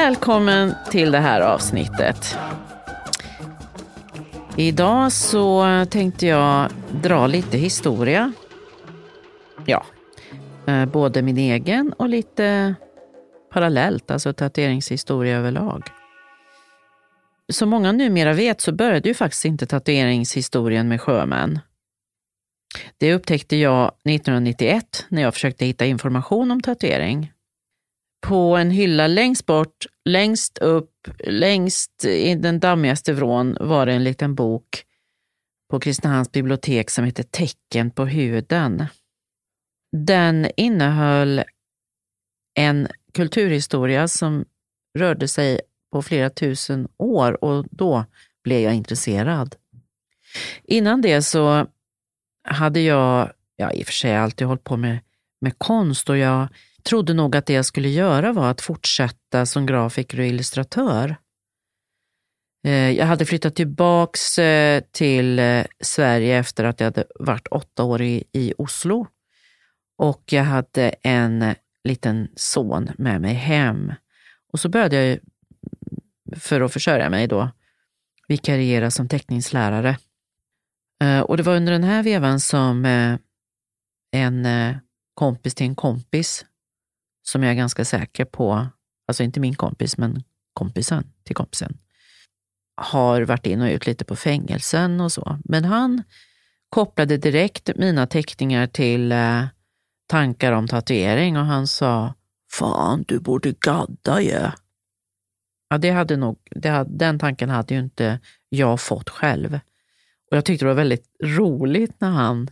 Välkommen till det här avsnittet. Idag så tänkte jag dra lite historia. Ja, eh, både min egen och lite parallellt, alltså tatueringshistoria överlag. Som många numera vet så började ju faktiskt inte tatueringshistorien med sjömän. Det upptäckte jag 1991 när jag försökte hitta information om tatuering. På en hylla längst bort, längst upp, längst i den dammigaste vrån var det en liten bok på Kristinehamns bibliotek som heter Tecken på huden. Den innehöll en kulturhistoria som rörde sig på flera tusen år och då blev jag intresserad. Innan det så hade jag, ja i och för sig alltid hållit på med, med konst och jag trodde nog att det jag skulle göra var att fortsätta som grafiker och illustratör. Eh, jag hade flyttat tillbaks eh, till eh, Sverige efter att jag hade varit åtta år i, i Oslo. Och jag hade en liten son med mig hem. Och så började jag, mm, för att försörja mig då, vikariera som teckningslärare. Och det var under den här vevan som en kompis till en kompis som jag är ganska säker på, alltså inte min kompis, men kompisen till kompisen, har varit in och ut lite på fängelsen och så. Men han kopplade direkt mina teckningar till eh, tankar om tatuering och han sa, fan du borde gadda ju. Ja, det hade nog, det hade, den tanken hade ju inte jag fått själv. Och Jag tyckte det var väldigt roligt när han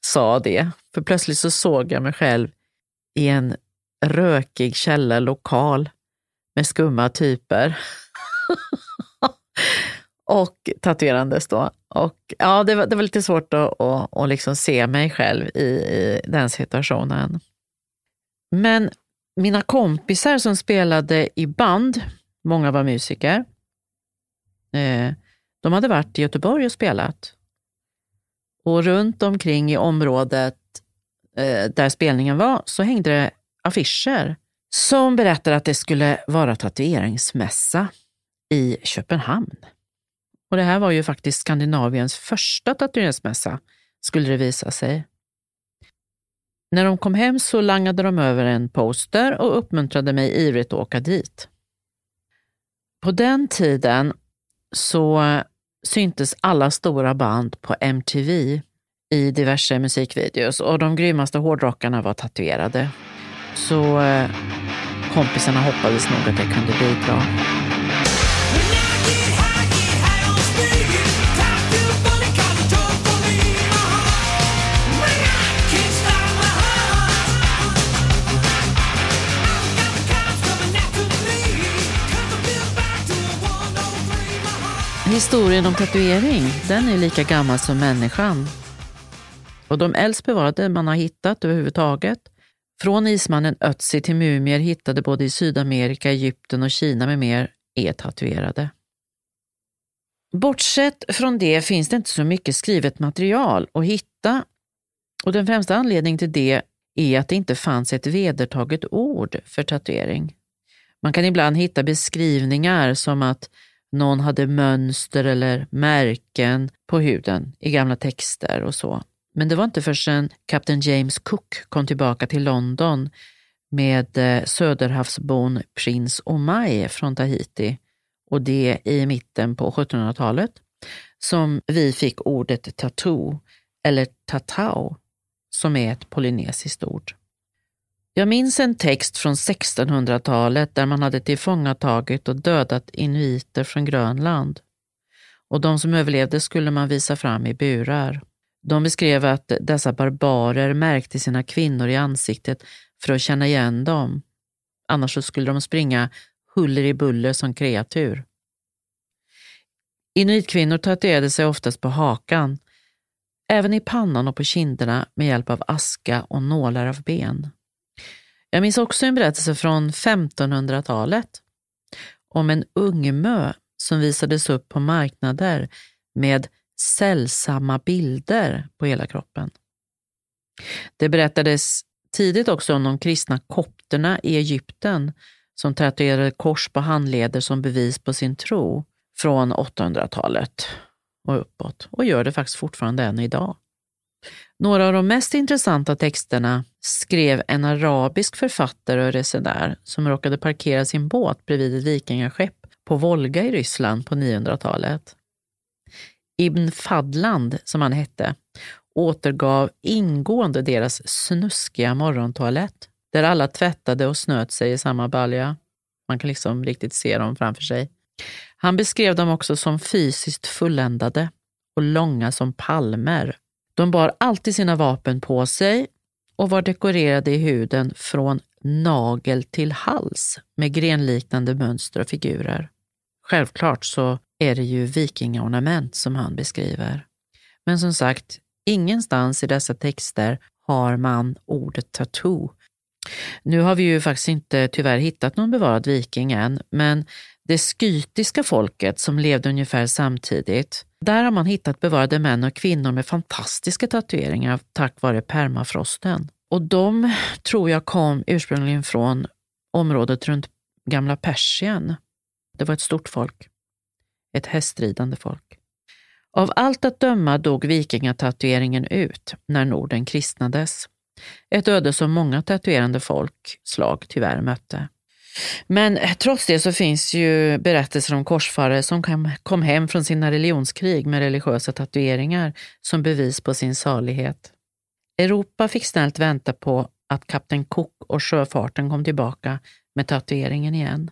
sa det. För plötsligt så såg jag mig själv i en rökig källarlokal med skumma typer. och tatuerandes då. Och, ja, det, var, det var lite svårt att, att, att liksom se mig själv i, i den situationen. Men mina kompisar som spelade i band, många var musiker, eh, de hade varit i Göteborg och spelat. Och runt omkring i området eh, där spelningen var så hängde det affischer som berättar att det skulle vara tatueringsmässa i Köpenhamn. Och det här var ju faktiskt Skandinaviens första tatueringsmässa, skulle det visa sig. När de kom hem så langade de över en poster och uppmuntrade mig ivrigt att åka dit. På den tiden så syntes alla stora band på MTV i diverse musikvideos och de grymmaste hårdrockarna var tatuerade. Så eh, kompisarna hoppades nog att jag kunde bidra. Historien om tatuering, den är lika gammal som människan. Och de äldst bevarade man har hittat överhuvudtaget från ismannen Ötzi till mumier hittade både i Sydamerika, Egypten och Kina med mer är tatuerade. Bortsett från det finns det inte så mycket skrivet material att hitta och den främsta anledningen till det är att det inte fanns ett vedertaget ord för tatuering. Man kan ibland hitta beskrivningar som att någon hade mönster eller märken på huden i gamla texter och så. Men det var inte förrän kapten James Cook kom tillbaka till London med eh, söderhavsbon prins Omai från Tahiti och det i mitten på 1700-talet som vi fick ordet tattoo eller tatao, som är ett polynesiskt ord. Jag minns en text från 1600-talet där man hade tillfångatagit och dödat inuiter från Grönland och de som överlevde skulle man visa fram i burar. De beskrev att dessa barbarer märkte sina kvinnor i ansiktet för att känna igen dem. Annars skulle de springa huller i buller som kreatur. Inuitkvinnor tatuerade sig oftast på hakan, även i pannan och på kinderna med hjälp av aska och nålar av ben. Jag minns också en berättelse från 1500-talet om en ungmö som visades upp på marknader med sällsamma bilder på hela kroppen. Det berättades tidigt också om de kristna kopterna i Egypten som tatuerade kors på handleder som bevis på sin tro från 800-talet och uppåt och gör det faktiskt fortfarande än idag. Några av de mest intressanta texterna skrev en arabisk författare och resenär som råkade parkera sin båt bredvid ett vikingaskepp på Volga i Ryssland på 900-talet. Ibn Fadland, som han hette, återgav ingående deras snuskiga morgontoalett, där alla tvättade och snöt sig i samma balja. Man kan liksom riktigt se dem framför sig. Han beskrev dem också som fysiskt fulländade och långa som palmer. De bar alltid sina vapen på sig och var dekorerade i huden från nagel till hals med grenliknande mönster och figurer. Självklart så är det ju vikingaornament som han beskriver. Men som sagt, ingenstans i dessa texter har man ordet tattoo. Nu har vi ju faktiskt inte tyvärr hittat någon bevarad viking än, men det skytiska folket som levde ungefär samtidigt, där har man hittat bevarade män och kvinnor med fantastiska tatueringar tack vare permafrosten. Och de tror jag kom ursprungligen från området runt gamla Persien. Det var ett stort folk. Ett hästridande folk. Av allt att döma dog vikingatatueringen ut när Norden kristnades. Ett öde som många tatuerande folkslag tyvärr mötte. Men trots det så finns ju berättelser om korsfarare som kom hem från sina religionskrig med religiösa tatueringar som bevis på sin salighet. Europa fick snällt vänta på att kapten Cook och sjöfarten kom tillbaka med tatueringen igen.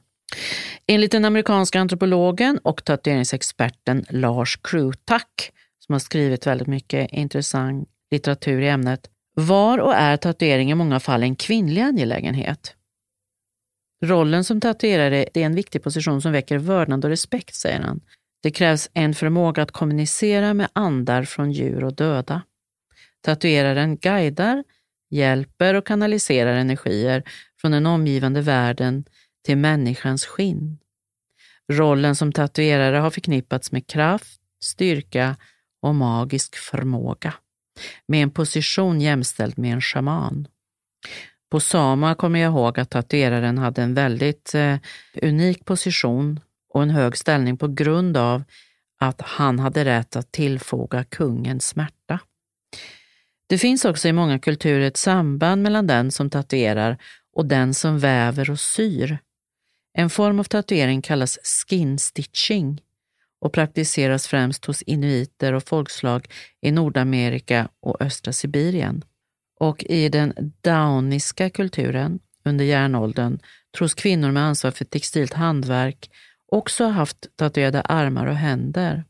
Enligt den amerikanska antropologen och tatueringsexperten Lars Krutak, som har skrivit väldigt mycket intressant litteratur i ämnet, var och är tatuering i många fall en kvinnlig angelägenhet. Rollen som tatuerare är en viktig position som väcker vördnad och respekt, säger han. Det krävs en förmåga att kommunicera med andar från djur och döda. Tatueraren guidar, hjälper och kanaliserar energier från den omgivande världen till människans skinn. Rollen som tatuerare har förknippats med kraft, styrka och magisk förmåga, med en position jämställd med en shaman. På Sama kommer jag ihåg att tatueraren hade en väldigt eh, unik position och en hög ställning på grund av att han hade rätt att tillfoga kungen smärta. Det finns också i många kulturer ett samband mellan den som tatuerar och den som väver och syr. En form av tatuering kallas skin stitching och praktiseras främst hos inuiter och folkslag i Nordamerika och östra Sibirien. Och i den dauniska kulturen under järnåldern tros kvinnor med ansvar för textilt handverk också ha haft tatuerade armar och händer.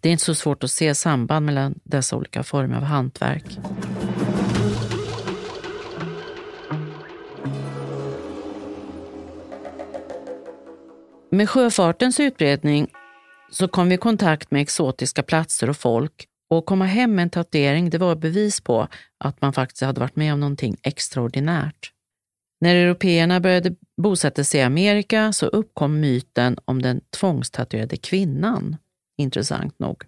Det är inte så svårt att se samband mellan dessa olika former av hantverk. Med sjöfartens utbredning så kom vi i kontakt med exotiska platser och folk och komma hem med en tatuering det var bevis på att man faktiskt hade varit med om någonting extraordinärt. När européerna började bosätta sig i Amerika så uppkom myten om den tvångstatuerade kvinnan, intressant nog.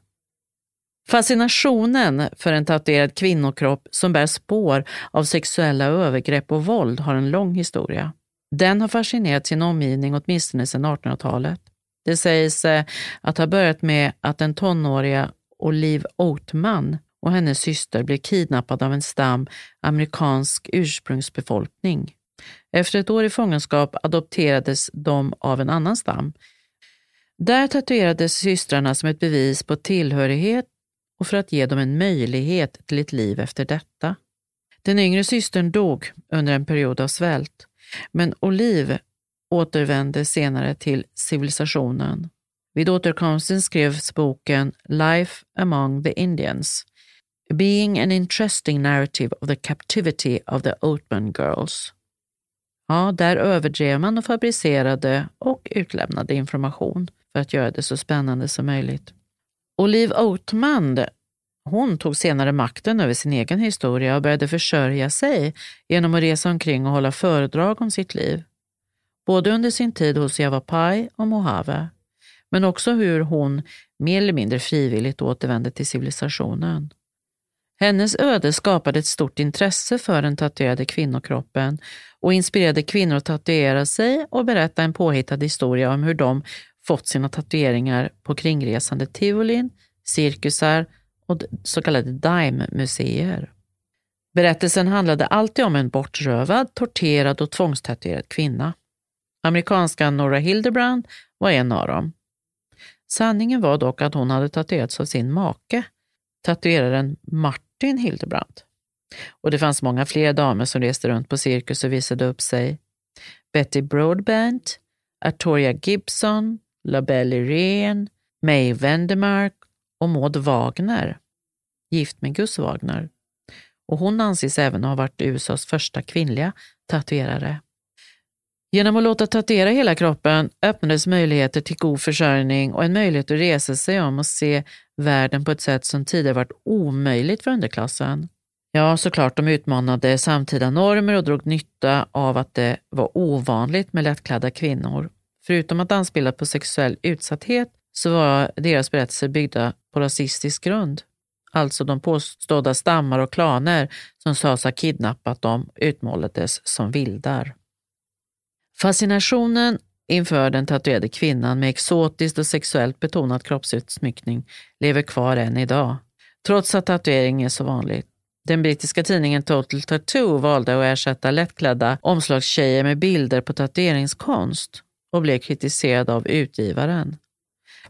Fascinationen för en tatuerad kvinnokropp som bär spår av sexuella övergrepp och våld har en lång historia. Den har fascinerat sin omgivning åtminstone sedan 1800-talet. Det sägs eh, att ha börjat med att den tonåriga Olive Oatman och hennes syster blev kidnappade av en stam amerikansk ursprungsbefolkning. Efter ett år i fångenskap adopterades de av en annan stam. Där tatuerades systrarna som ett bevis på tillhörighet och för att ge dem en möjlighet till ett liv efter detta. Den yngre systern dog under en period av svält, men Olive återvände senare till civilisationen. Vid återkomsten skrevs boken Life among the Indians, being an interesting narrative of the captivity of the Oatman Girls. Ja, där överdrev man och fabricerade och utlämnade information för att göra det så spännande som möjligt. Olive Oatman hon tog senare makten över sin egen historia och började försörja sig genom att resa omkring och hålla föredrag om sitt liv. Både under sin tid hos Yavapai och Mojave, men också hur hon mer eller mindre frivilligt återvände till civilisationen. Hennes öde skapade ett stort intresse för den tatuerade kvinnokroppen och inspirerade kvinnor att tatuera sig och berätta en påhittad historia om hur de fått sina tatueringar på kringresande tivolin, cirkusar och så kallade dime-museer. Berättelsen handlade alltid om en bortrövad, torterad och tvångstatuerad kvinna. Amerikanska Nora Hildebrand var en av dem. Sanningen var dock att hon hade tatuerats av sin make, tatueraren Martin Hildebrand. Och det fanns många fler damer som reste runt på cirkus och visade upp sig. Betty Broadbent, Artoria Gibson, LaBelle Irene, May Vendemark och Maud Wagner, gift med Gus Wagner. Och hon anses även ha varit USAs första kvinnliga tatuerare. Genom att låta tatuera hela kroppen öppnades möjligheter till god försörjning och en möjlighet att resa sig om och se världen på ett sätt som tidigare varit omöjligt för underklassen. Ja, såklart, de utmanade samtida normer och drog nytta av att det var ovanligt med lättklädda kvinnor. Förutom att anspela på sexuell utsatthet så var deras berättelser byggda på rasistisk grund. Alltså de påstådda stammar och klaner som sades ha kidnappat dem utmålades som vildar. Fascinationen inför den tatuerade kvinnan med exotiskt och sexuellt betonad kroppsutsmyckning lever kvar än idag, trots att tatuering är så vanligt. Den brittiska tidningen Total Tattoo valde att ersätta lättklädda omslagstjejer med bilder på tatueringskonst och blev kritiserad av utgivaren.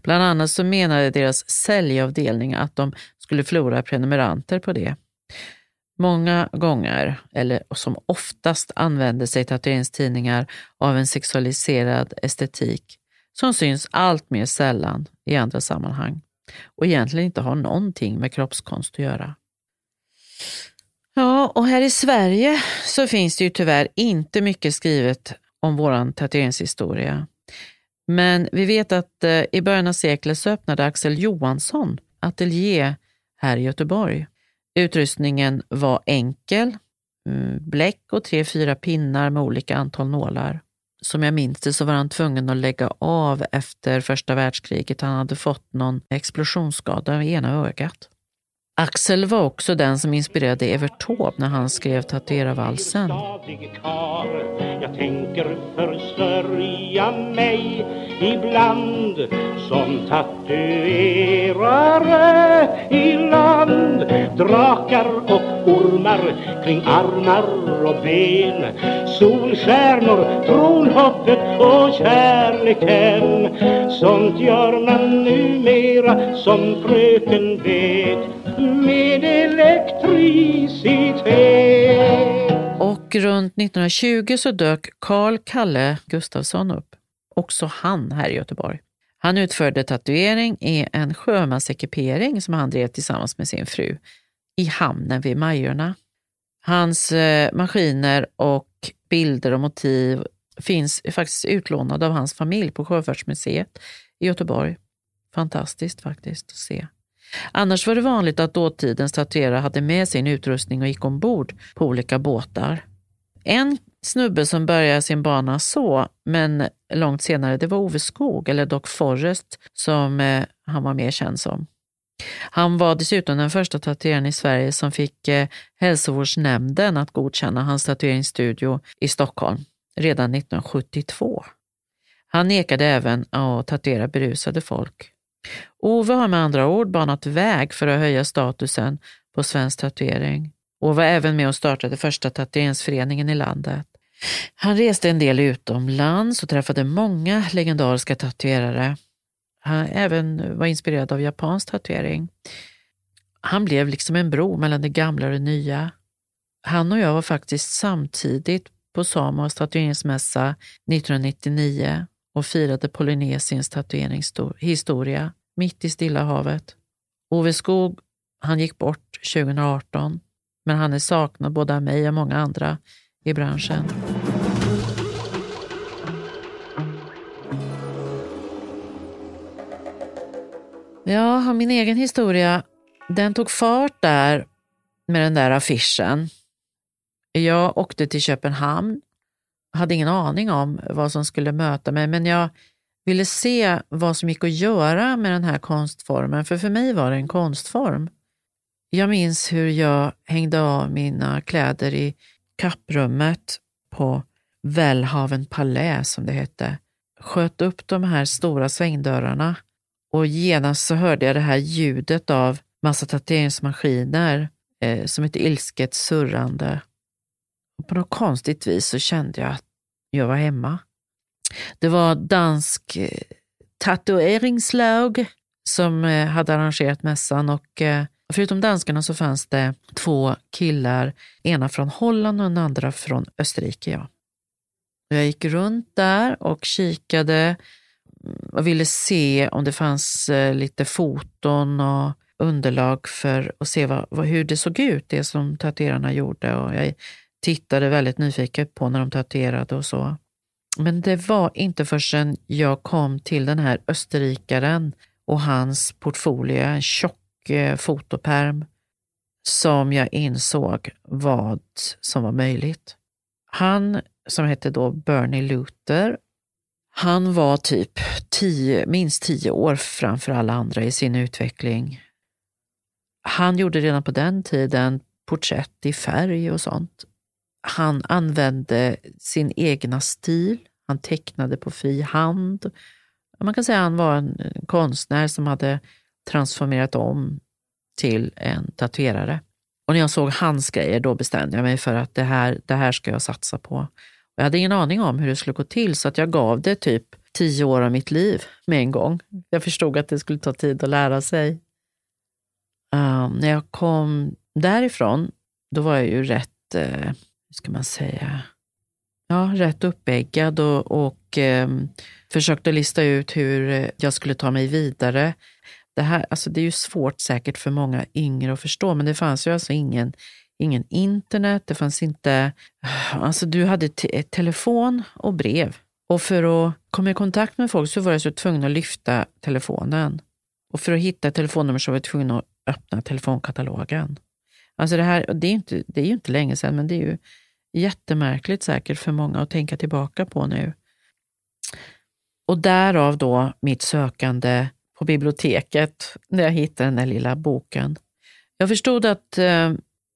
Bland annat så menade deras säljavdelning att de skulle förlora prenumeranter på det. Många gånger, eller som oftast, använder sig tatueringstidningar av en sexualiserad estetik som syns allt mer sällan i andra sammanhang och egentligen inte har någonting med kroppskonst att göra. Ja, och här i Sverige så finns det ju tyvärr inte mycket skrivet om vår tatueringshistoria. Men vi vet att eh, i början av seklet så öppnade Axel Johansson ateljé här i Göteborg. Utrustningen var enkel, mm, bläck och tre, fyra pinnar med olika antal nålar. Som jag minns det så var han tvungen att lägga av efter första världskriget. Han hade fått någon explosionsskada i ena ögat. Axel var också den som inspirerade Evert Taube när han skrev Tatuera-valsen. Jag tänker försörja mig ibland som tatuerare i land. Drakar och ormar kring armar och ben Solstjärnor, tronhoppet och kärleken. Sånt gör man numera som fröken vet med elektricitet. Och runt 1920 så dök Carl Kalle Gustafsson upp, också han här i Göteborg. Han utförde tatuering i en sjömansekipering som han drev tillsammans med sin fru i hamnen vid Majorna. Hans eh, maskiner och bilder och motiv finns faktiskt utlånade av hans familj på Sjöfartsmuseet i Göteborg. Fantastiskt faktiskt att se. Annars var det vanligt att dåtidens tatuerare hade med sin utrustning och gick ombord på olika båtar. En snubbe som började sin bana så, men långt senare, det var Ove Skog, eller Doc Forrest, som eh, han var mer känd som. Han var dessutom den första tatueraren i Sverige som fick eh, hälsovårdsnämnden att godkänna hans tatueringsstudio i Stockholm redan 1972. Han nekade även att tatuera berusade folk. Ove har med andra ord banat väg för att höja statusen på svensk tatuering och var även med och startade första tatueringsföreningen i landet. Han reste en del utomlands och träffade många legendariska tatuerare. Han även var inspirerad av japansk tatuering. Han blev liksom en bro mellan det gamla och det nya. Han och jag var faktiskt samtidigt på Samoas tatueringsmässa 1999 och firade Polynesiens tatueringshistoria mitt i Stilla havet. Ove Skog, han gick bort 2018, men han är saknad både av mig och många andra i branschen. Ja, min egen historia, den tog fart där med den där affischen. Jag åkte till Köpenhamn hade ingen aning om vad som skulle möta mig, men jag ville se vad som gick att göra med den här konstformen, för för mig var det en konstform. Jag minns hur jag hängde av mina kläder i kapprummet på Wellhaven Palais, som det hette. Sköt upp de här stora svängdörrarna och genast så hörde jag det här ljudet av massa tatueringsmaskiner eh, som ett ilsket surrande. Och på något konstigt vis så kände jag att jag var hemma. Det var dansk eh, tatueringslag som eh, hade arrangerat mässan och eh, förutom danskarna så fanns det två killar, ena från Holland och den andra från Österrike. Ja. Jag gick runt där och kikade mm, och ville se om det fanns lite foton och underlag för att se vad, hur det såg ut, det som tatuerarna gjorde. Och jag tittade väldigt nyfiket på när de tatuerade och så. Men det var inte förrän jag kom till den här österrikaren och hans portfolio, en tjock eh, fotoperm, som jag insåg vad som var möjligt. Han, som hette då Bernie Luther, han var typ tio, minst tio år framför alla andra i sin utveckling. Han gjorde redan på den tiden porträtt i färg och sånt. Han använde sin egna stil. Han tecknade på fri hand. Man kan säga att han var en konstnär som hade transformerat om till en tatuerare. Och när jag såg hans grejer då bestämde jag mig för att det här, det här ska jag satsa på. Jag hade ingen aning om hur det skulle gå till så att jag gav det typ tio år av mitt liv med en gång. Jag förstod att det skulle ta tid att lära sig. Um, när jag kom därifrån, då var jag ju rätt, uh, ska man säga, ja, rätt uppeggad och, och eh, försökte lista ut hur eh, jag skulle ta mig vidare. Det, här, alltså det är ju svårt säkert för många yngre att förstå, men det fanns ju alltså ingen ingen internet, det fanns inte... Eh, alltså du hade te eh, telefon och brev. Och för att komma i kontakt med folk så var jag så tvungen att lyfta telefonen. Och för att hitta telefonnummer så var jag tvungen att öppna telefonkatalogen. Alltså det, här, det, är inte, det är ju inte länge sedan, men det är ju jättemärkligt säkert för många att tänka tillbaka på nu. Och därav då mitt sökande på biblioteket när jag hittade den där lilla boken. Jag förstod att eh,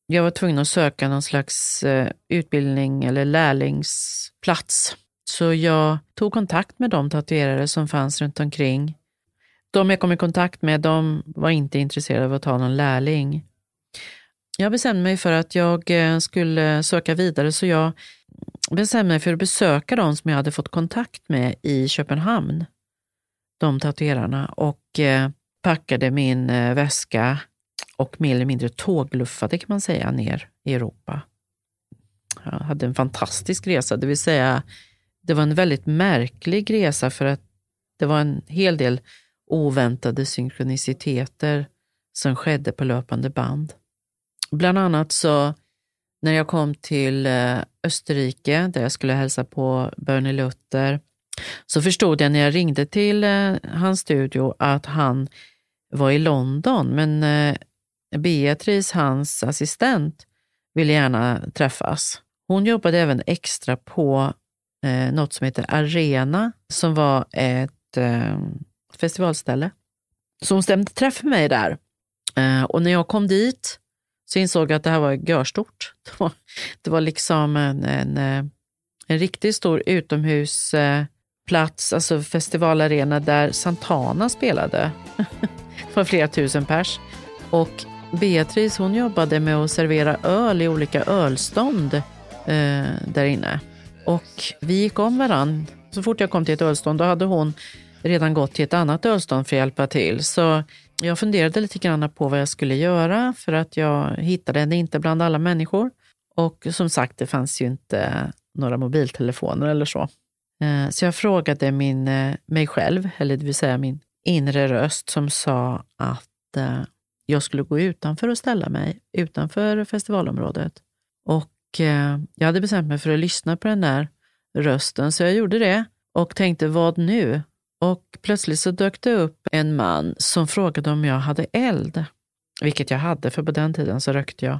jag var tvungen att söka någon slags eh, utbildning eller lärlingsplats. Så jag tog kontakt med de tatuerare som fanns runt omkring. De jag kom i kontakt med de var inte intresserade av att ta någon lärling. Jag bestämde mig för att jag eh, skulle söka vidare så jag bestämde mig för att besöka de som jag hade fått kontakt med i Köpenhamn, de tatuerarna, och eh, packade min eh, väska och mer eller mindre tågluffade kan man säga ner i Europa. Jag hade en fantastisk resa, det vill säga det var en väldigt märklig resa för att det var en hel del oväntade synkroniciteter som skedde på löpande band. Bland annat så när jag kom till eh, Österrike där jag skulle hälsa på Bernie Luther så förstod jag när jag ringde till eh, hans studio att han var i London men eh, Beatrice, hans assistent, ville gärna träffas. Hon jobbade även extra på eh, något som heter Arena, som var ett eh, festivalställe. Så hon stämde träff med mig där. Eh, och när jag kom dit så insåg jag att det här var görstort. Det var, det var liksom en, en, eh, en riktigt stor utomhusplats, eh, alltså festivalarena där Santana spelade. det var flera tusen pers. Och Beatrice hon jobbade med att servera öl i olika ölstånd eh, där inne. Och vi gick om varann. Så fort jag kom till ett ölstånd då hade hon redan gått till ett annat ölstånd för att hjälpa till. Så jag funderade lite grann på vad jag skulle göra för att jag hittade henne inte bland alla människor. Och som sagt, det fanns ju inte några mobiltelefoner eller så. Eh, så jag frågade min, eh, mig själv, eller det vill säga min inre röst som sa att eh, jag skulle gå utanför och ställa mig utanför festivalområdet. Och jag hade bestämt mig för att lyssna på den där rösten, så jag gjorde det och tänkte, vad nu? Och plötsligt så dök det upp en man som frågade om jag hade eld, vilket jag hade, för på den tiden så rökte jag.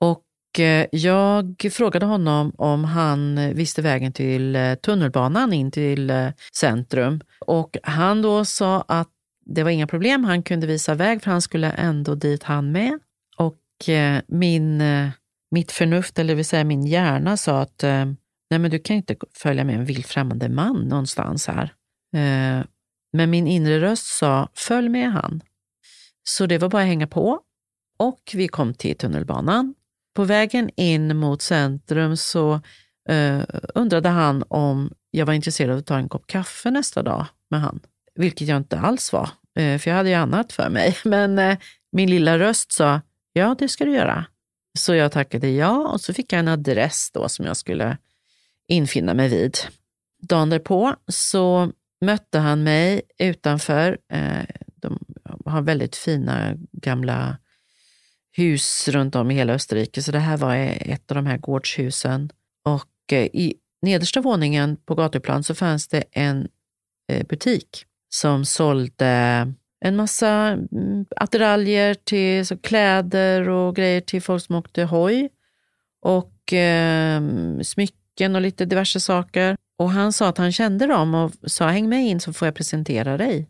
Och eh, jag frågade honom om han visste vägen till eh, tunnelbanan in till eh, centrum och han då sa att det var inga problem, han kunde visa väg för han skulle ändå dit han med. Och min, mitt förnuft, eller det vill säga min hjärna, sa att nej men du kan inte följa med en vilt främmande man någonstans här. Eh, men min inre röst sa, följ med han. Så det var bara att hänga på. Och vi kom till tunnelbanan. På vägen in mot centrum så eh, undrade han om jag var intresserad av att ta en kopp kaffe nästa dag med han. Vilket jag inte alls var, eh, för jag hade ju annat för mig. Men eh, min lilla röst sa, ja det ska du göra. Så jag tackade ja och så fick jag en adress då som jag skulle infinna mig vid. Dagen därpå så mötte han mig utanför. Eh, de har väldigt fina gamla hus runt om i hela Österrike, så det här var ett av de här gårdshusen. Och eh, i nedersta våningen på gatuplan så fanns det en eh, butik som sålde en massa mm, attiraljer till så kläder och grejer till folk som åkte hoj och eh, smycken och lite diverse saker. Och han sa att han kände dem och sa häng med in så får jag presentera dig.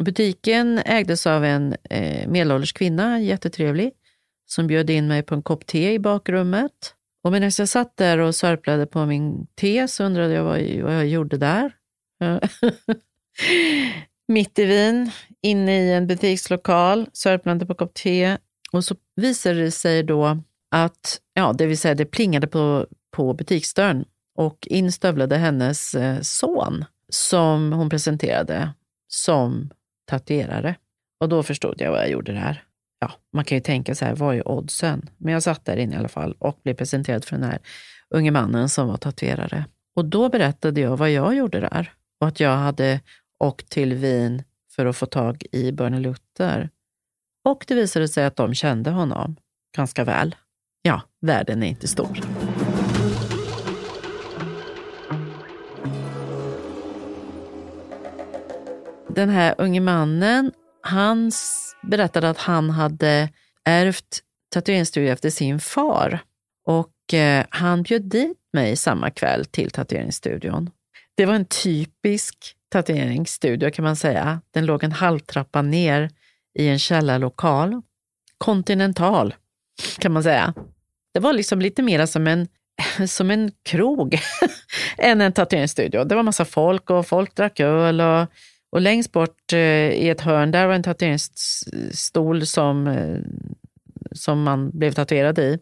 Butiken ägdes av en eh, medelålders kvinna, jättetrevlig, som bjöd in mig på en kopp te i bakrummet. Och medan jag satt där och sörplade på min te så undrade jag vad, vad jag gjorde där. Mitt i Wien, inne i en butikslokal, sörplande på kopp te. Och så visade det sig då att, ja, det vill säga det plingade på, på butiksdörren och instövlade hennes eh, son som hon presenterade som tatuerare. Och då förstod jag vad jag gjorde där. Ja, man kan ju tänka så här, vad är oddsen? Men jag satt där inne i alla fall och blev presenterad för den här unge mannen som var tatuerare. Och då berättade jag vad jag gjorde där och att jag hade åkt till Wien för att få tag i Bernie Luther. Och det visade sig att de kände honom ganska väl. Ja, världen är inte stor. Den här unge mannen, han berättade att han hade ärvt tatueringsstudio efter sin far och eh, han bjöd dit mig samma kväll till tatueringsstudion. Det var en typisk tatueringsstudio kan man säga. Den låg en halvtrappa ner i en källarlokal. Kontinental kan man säga. Det var liksom lite mer som en, som en krog än en tatueringsstudio. Det var massa folk och folk drack öl och och längst bort eh, i ett hörn, där var en tatueringsstol som, eh, som man blev tatuerad i.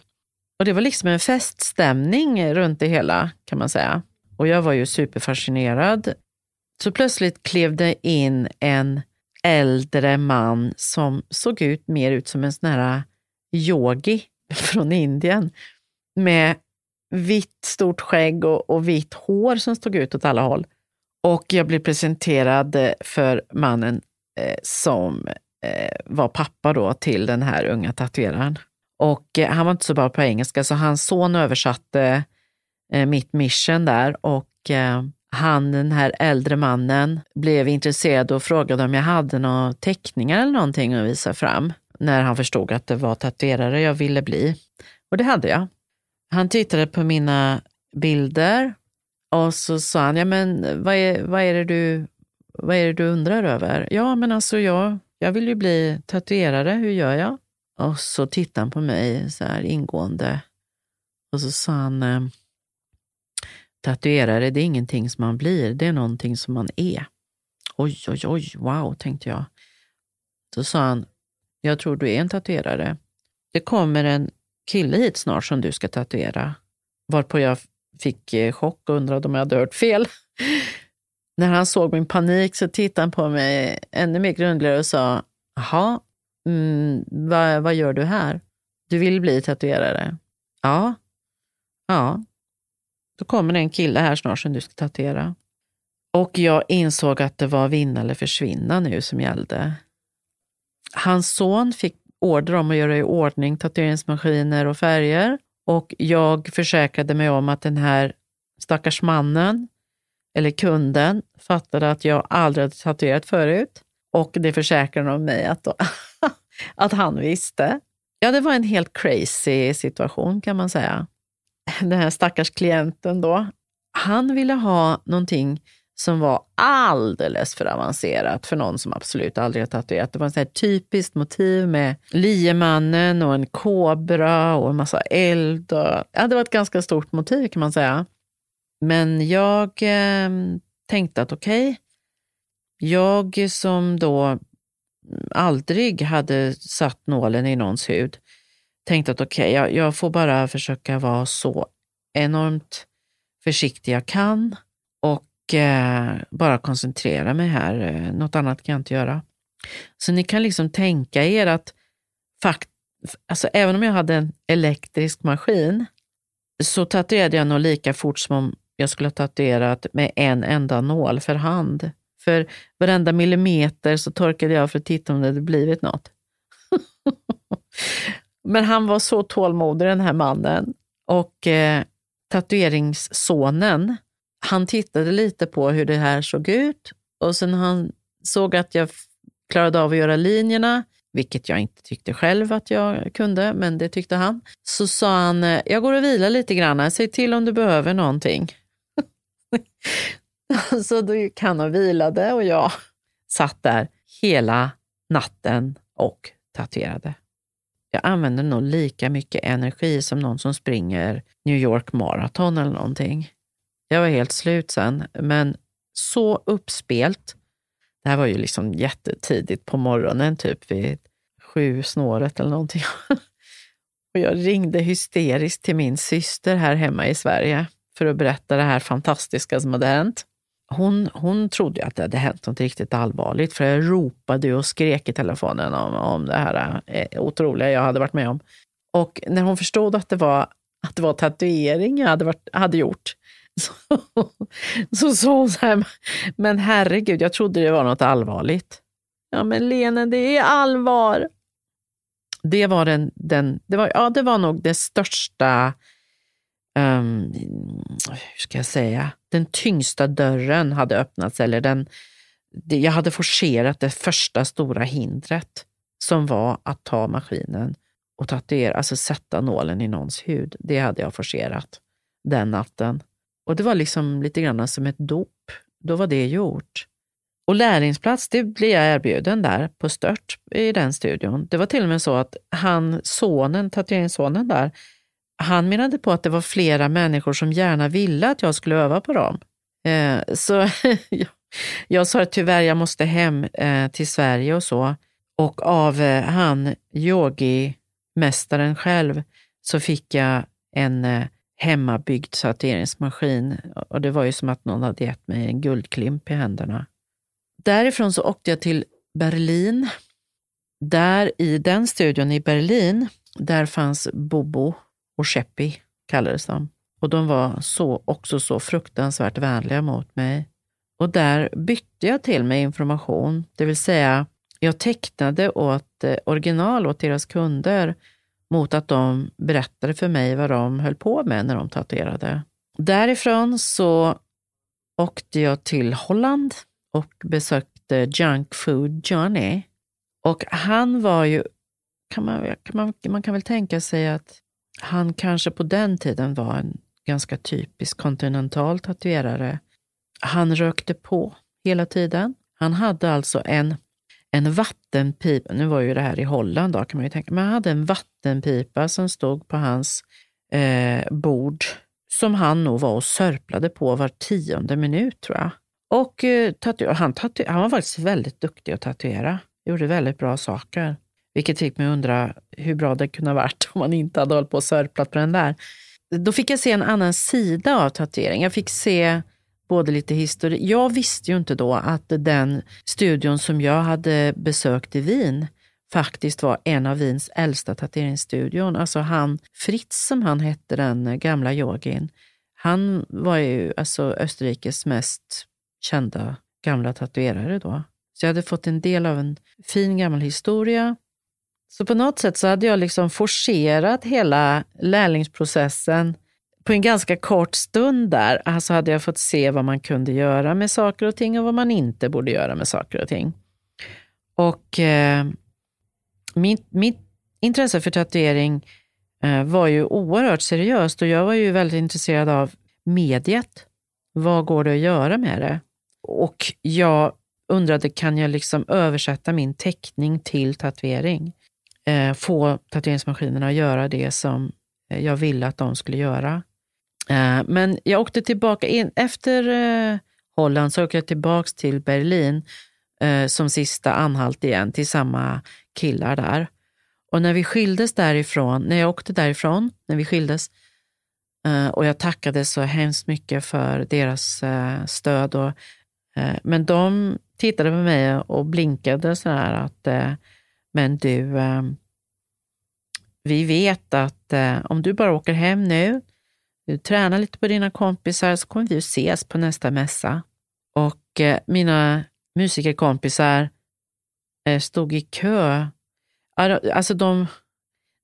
Och det var liksom en feststämning runt det hela kan man säga. Och jag var ju superfascinerad. Så plötsligt klev det in en äldre man som såg ut mer ut som en sån här yogi från Indien med vitt stort skägg och, och vitt hår som stod ut åt alla håll. Och jag blev presenterad eh, för mannen eh, som eh, var pappa då till den här unga tatueraren. Och eh, han var inte så bra på engelska, så hans son översatte eh, mitt mission där och eh, han, den här äldre mannen, blev intresserad och frågade om jag hade några teckningar eller någonting att visa fram när han förstod att det var tatuerare jag ville bli. Och det hade jag. Han tittade på mina bilder och så sa han, ja men vad är, vad är, det, du, vad är det du undrar över? Ja, men alltså jag, jag vill ju bli tatuerare, hur gör jag? Och så tittade han på mig så här ingående och så sa han, eh, tatuerare, det är ingenting som man blir, det är någonting som man är. Oj, oj, oj, wow, tänkte jag. Då sa han, jag tror du är en tatuerare. Det kommer en kille hit snart som du ska tatuera. Varpå jag fick eh, chock och undrade om jag hade hört fel. När han såg min panik så tittade han på mig ännu mer grundligare och sa, jaha, mm, vad, vad gör du här? Du vill bli tatuerare? Ja. Ja. Då kommer det en kille här snart som du ska tatuera. Och jag insåg att det var vinna eller försvinna nu som gällde. Hans son fick order om att göra i ordning tatueringsmaskiner och färger och jag försäkrade mig om att den här stackars mannen, eller kunden, fattade att jag aldrig hade tatuerat förut. Och det försäkrade de mig att, då, att han visste. Ja, det var en helt crazy situation kan man säga. Den här stackars klienten då, han ville ha någonting som var alldeles för avancerat för någon som absolut aldrig har tatuerat. Det var ett typiskt motiv med liemannen och en kobra och en massa eld. Och, ja, det var ett ganska stort motiv kan man säga. Men jag eh, tänkte att okej, okay, jag som då aldrig hade satt nålen i någons hud, tänkte att okej, okay, jag, jag får bara försöka vara så enormt försiktig jag kan eh, bara koncentrera mig här. Eh, något annat kan jag inte göra. Så ni kan liksom tänka er att fakt alltså, även om jag hade en elektrisk maskin så tatuerade jag nog lika fort som om jag skulle ha tatuerat med en enda nål för hand. För varenda millimeter så torkade jag för att titta om det hade blivit något. Men han var så tålmodig den här mannen. Och eh, tatueringssonen, han tittade lite på hur det här såg ut och sen han såg att jag klarade av att göra linjerna, vilket jag inte tyckte själv att jag kunde, men det tyckte han. Så sa han, eh, jag går och vilar lite grann, säg till om du behöver någonting. så då gick han och vilade och jag satt där hela natten och tatuerade. Jag använder nog lika mycket energi som någon som springer New York Marathon eller någonting. Jag var helt slut sen, men så uppspelt. Det här var ju liksom jättetidigt på morgonen, typ vid sju snåret eller någonting. Och jag ringde hysteriskt till min syster här hemma i Sverige för att berätta det här fantastiska som hade hänt. Hon, hon trodde att det hade hänt något riktigt allvarligt, för jag ropade och skrek i telefonen om, om det här eh, otroliga jag hade varit med om. Och när hon förstod att det var, att det var tatuering jag hade, varit, hade gjort, så, så sa hon så här, men herregud, jag trodde det var något allvarligt. Ja, men Lene, det är allvar. Det var, den, den, det var, ja, det var nog det största um, hur ska jag säga, den tyngsta dörren hade öppnats. Eller den, jag hade forcerat det första stora hindret som var att ta maskinen och tatuera, alltså sätta nålen i någons hud. Det hade jag forcerat den natten. Och det var liksom lite grann som ett dop. Då var det gjort. Och lärlingsplats, det blev jag erbjuden där på Stört i den studion. Det var till och med så att han, sonen, tatueringssonen där, han menade på att det var flera människor som gärna ville att jag skulle öva på dem. Eh, så jag sa att tyvärr, jag måste hem eh, till Sverige och så. Och av eh, han, yogi-mästaren själv, så fick jag en eh, hemmabyggd tatueringsmaskin. Och det var ju som att någon hade gett mig en guldklimp i händerna. Därifrån så åkte jag till Berlin. Där i den studion i Berlin, där fanns Bobo och Sheppi kallades de. Och de var så, också så fruktansvärt vänliga mot mig. Och där bytte jag till mig information, det vill säga jag tecknade åt eh, original åt deras kunder mot att de berättade för mig vad de höll på med när de tatuerade. Därifrån så åkte jag till Holland och besökte Junk Food Johnny. Och han var ju, kan man, kan man, man kan väl tänka sig att han kanske på den tiden var en ganska typisk kontinental tatuerare. Han rökte på hela tiden. Han hade alltså en, en vattenpipa, nu var ju det här i Holland då kan man ju tänka, men han hade en vattenpipa som stod på hans eh, bord som han nog var och sörplade på var tionde minut tror jag. Och eh, tatu han, tatu han var faktiskt väldigt duktig att tatuera, gjorde väldigt bra saker. Vilket fick mig att undra hur bra det kunde ha varit om man inte hade hållit på och sörplat på den där. Då fick jag se en annan sida av tatuering. Jag fick se både lite historia. Jag visste ju inte då att den studion som jag hade besökt i Wien faktiskt var en av Wiens äldsta tatueringsstudion. Alltså han, Fritz som han hette, den gamla yogin, han var ju alltså Österrikes mest kända gamla tatuerare då. Så jag hade fått en del av en fin gammal historia så på något sätt så hade jag liksom forcerat hela lärlingsprocessen på en ganska kort stund där. Alltså hade jag fått se vad man kunde göra med saker och ting och vad man inte borde göra med saker och ting. Och eh, mitt, mitt intresse för tatuering eh, var ju oerhört seriöst och jag var ju väldigt intresserad av mediet. Vad går det att göra med det? och jag undrade, kan jag liksom översätta min teckning till tatuering? Eh, få tatueringsmaskinerna att göra det som eh, jag ville att de skulle göra. Eh, men jag åkte tillbaka, in, efter eh, Holland så åkte jag tillbaka till Berlin eh, som sista anhalt igen till samma killar där. Och när vi skildes därifrån, när jag åkte därifrån, när vi skildes, och jag tackade så hemskt mycket för deras stöd. Och, men de tittade på mig och blinkade så här att, men du, vi vet att om du bara åker hem nu, du tränar lite på dina kompisar så kommer vi att ses på nästa mässa. Och eh, mina musikerkompisar eh, stod i kö. Alltså de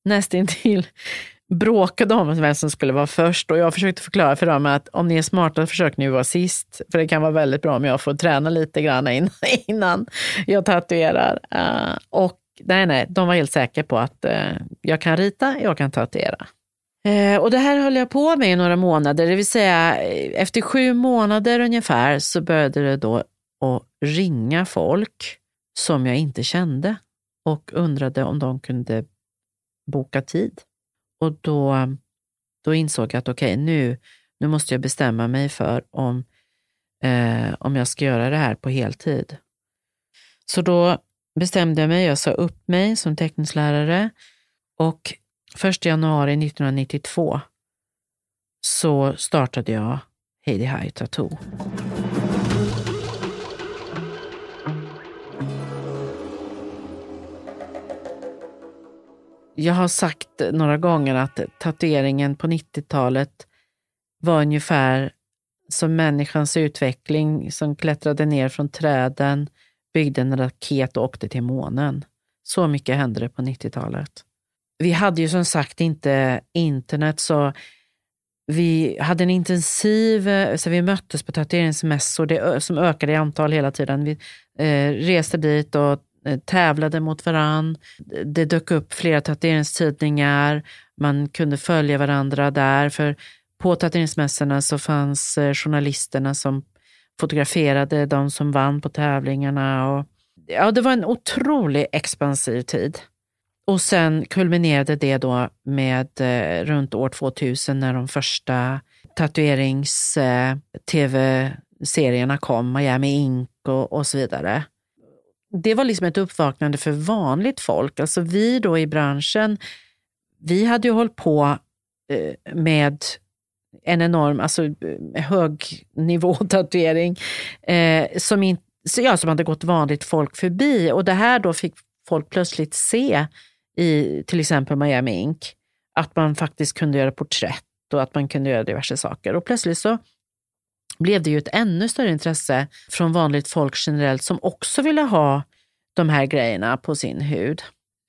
nästintill bråkade om vem som skulle vara först och jag försökte förklara för dem att om ni är smarta försök nu vara sist. För det kan vara väldigt bra om jag får träna lite grann innan jag tatuerar. Uh, och nej, nej, de var helt säkra på att uh, jag kan rita, jag kan tatuera. Eh, och det här höll jag på med i några månader, det vill säga eh, efter sju månader ungefär så började det då att ringa folk som jag inte kände och undrade om de kunde boka tid. Och då, då insåg jag att okej, okay, nu, nu måste jag bestämma mig för om, eh, om jag ska göra det här på heltid. Så då bestämde jag mig, jag sa upp mig som teckningslärare och 1 januari 1992 så startade jag Heidi High Tattoo. Jag har sagt några gånger att tatueringen på 90-talet var ungefär som människans utveckling som klättrade ner från träden, byggde en raket och åkte till månen. Så mycket hände det på 90-talet. Vi hade ju som sagt inte internet, så vi hade en intensiv, eh, så vi möttes på tatueringsmässor det, som ökade i antal hela tiden. Vi eh, reste dit och Eh, tävlade mot varann. Det dök upp flera tatueringstidningar. Man kunde följa varandra där. För på tatueringsmässorna så fanns eh, journalisterna som fotograferade de som vann på tävlingarna. Och, ja, det var en otroligt expansiv tid. Och sen kulminerade det då med eh, runt år 2000 när de första tatuerings-tv-serierna eh, kom, Miami Ink och, och så vidare det var liksom ett uppvaknande för vanligt folk. Alltså vi då i branschen, vi hade ju hållit på eh, med en enorm, alltså eh, hög nivå tatuering eh, som, in, ja, som hade gått vanligt folk förbi. Och det här då fick folk plötsligt se i till exempel Miami Ink, att man faktiskt kunde göra porträtt och att man kunde göra diverse saker. Och plötsligt så blev det ju ett ännu större intresse från vanligt folk generellt som också ville ha de här grejerna på sin hud.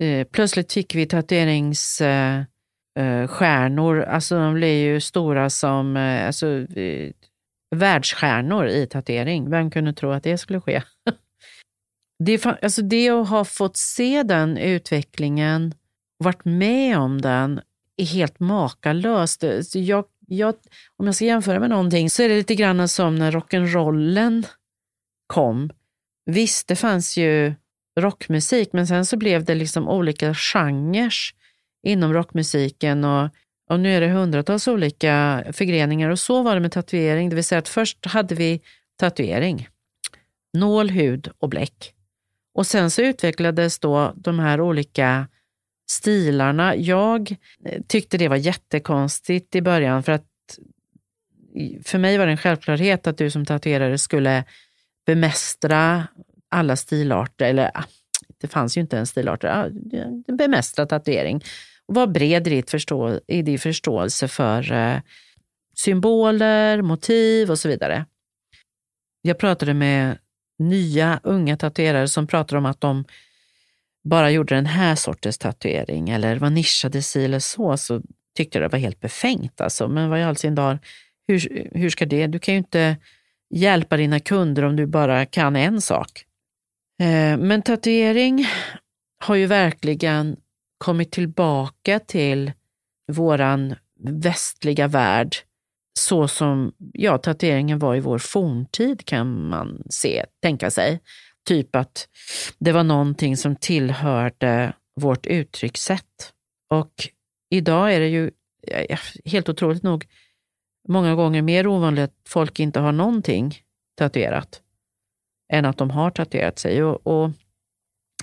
Eh, plötsligt fick vi tatueringsstjärnor, eh, eh, alltså de blev ju stora som alltså, världsstjärnor i tatuering. Vem kunde tro att det skulle ske? det, alltså det att ha fått se den utvecklingen, varit med om den, är helt makalöst. Jag jag, om jag ska jämföra med någonting så är det lite grann som när rock'n'rollen kom. Visst, det fanns ju rockmusik, men sen så blev det liksom olika genrer inom rockmusiken och, och nu är det hundratals olika förgreningar och så var det med tatuering, det vill säga att först hade vi tatuering, nål, hud och bläck. Och sen så utvecklades då de här olika stilarna. Jag eh, tyckte det var jättekonstigt i början för att för mig var det en självklarhet att du som tatuerare skulle bemästra alla stilarter, eller ah, det fanns ju inte ah, en stilarter, bemästra tatuering. Och var bred i, förstå, i din förståelse för eh, symboler, motiv och så vidare. Jag pratade med nya unga tatuerare som pratar om att de bara gjorde den här sortens tatuering eller var nischade si eller så, så tyckte jag det var helt befängt. Alltså. Men vad i all sin dar, hur, hur ska det? Du kan ju inte hjälpa dina kunder om du bara kan en sak. Eh, men tatuering har ju verkligen kommit tillbaka till våran västliga värld så som ja, tatueringen var i vår forntid kan man se, tänka sig. Typ att det var någonting som tillhörde vårt uttryckssätt. Och idag är det ju helt otroligt nog många gånger mer ovanligt att folk inte har någonting tatuerat än att de har tatuerat sig. Och, och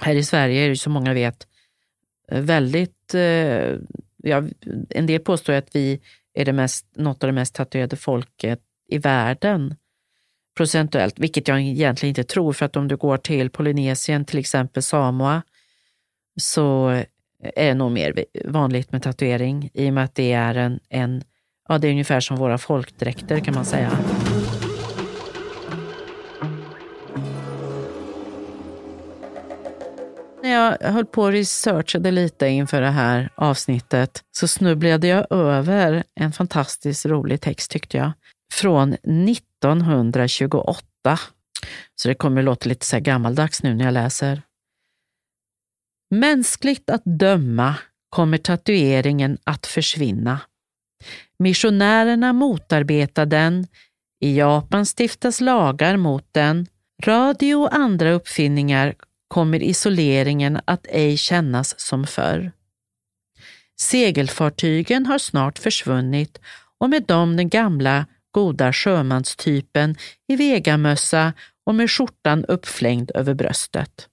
här i Sverige är det som många vet väldigt, eh, ja, en del påstår att vi är det mest, något av det mest tatuerade folket i världen procentuellt, vilket jag egentligen inte tror, för att om du går till Polynesien, till exempel Samoa, så är det nog mer vanligt med tatuering i och med att det är en, en ja, det är ungefär som våra folkdräkter kan man säga. När jag höll på och researchade lite inför det här avsnittet så snubblade jag över en fantastiskt rolig text tyckte jag. Från 1928. Så det kommer att låta lite så gammaldags nu när jag läser. Mänskligt att döma kommer tatueringen att försvinna. Missionärerna motarbetar den, i Japan stiftas lagar mot den, radio och andra uppfinningar kommer isoleringen att ej kännas som förr. Segelfartygen har snart försvunnit och med dem den gamla goda sjömanstypen i vegamössa och med skjortan uppflängd över bröstet.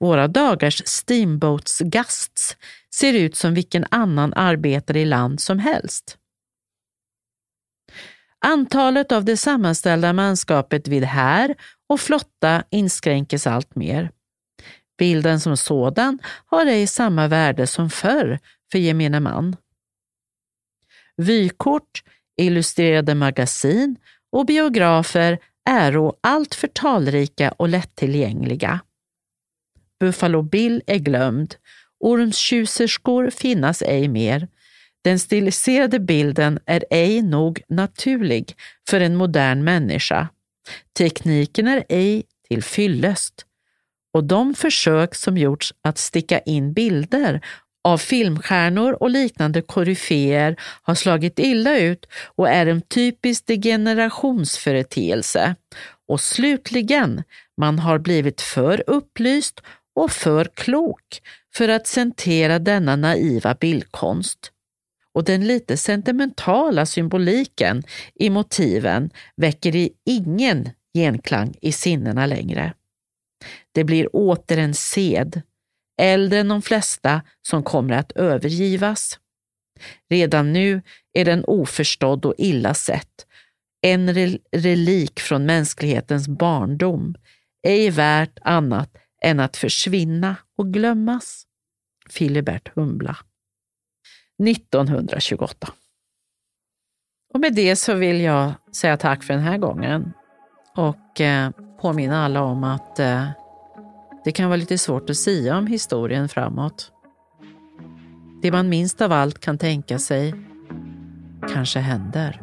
Våra dagars Steamboats-gasts ser ut som vilken annan arbetare i land som helst. Antalet av det sammanställda manskapet vid här och flotta inskränkes allt mer. Bilden som sådan har ej samma värde som förr för gemene man. Vykort, illustrerade magasin och biografer är alltför talrika och lättillgängliga. Buffalo Bill är glömd, ormstjuserskor finnas ej mer, den stiliserade bilden är ej nog naturlig för en modern människa. Tekniken är ej till fyllest och de försök som gjorts att sticka in bilder av filmstjärnor och liknande koryféer har slagit illa ut och är en typisk degenerationsföreteelse. Och slutligen, man har blivit för upplyst och för klok för att centrera denna naiva bildkonst och den lite sentimentala symboliken i motiven väcker i ingen genklang i sinnena längre. Det blir åter en sed, äldre än de flesta, som kommer att övergivas. Redan nu är den oförstådd och illa sett, en relik från mänsklighetens barndom, ej värt annat än att försvinna och glömmas. Filibert Humbla 1928. Och med det så vill jag säga tack för den här gången och eh, påminna alla om att eh, det kan vara lite svårt att säga om historien framåt. Det man minst av allt kan tänka sig kanske händer.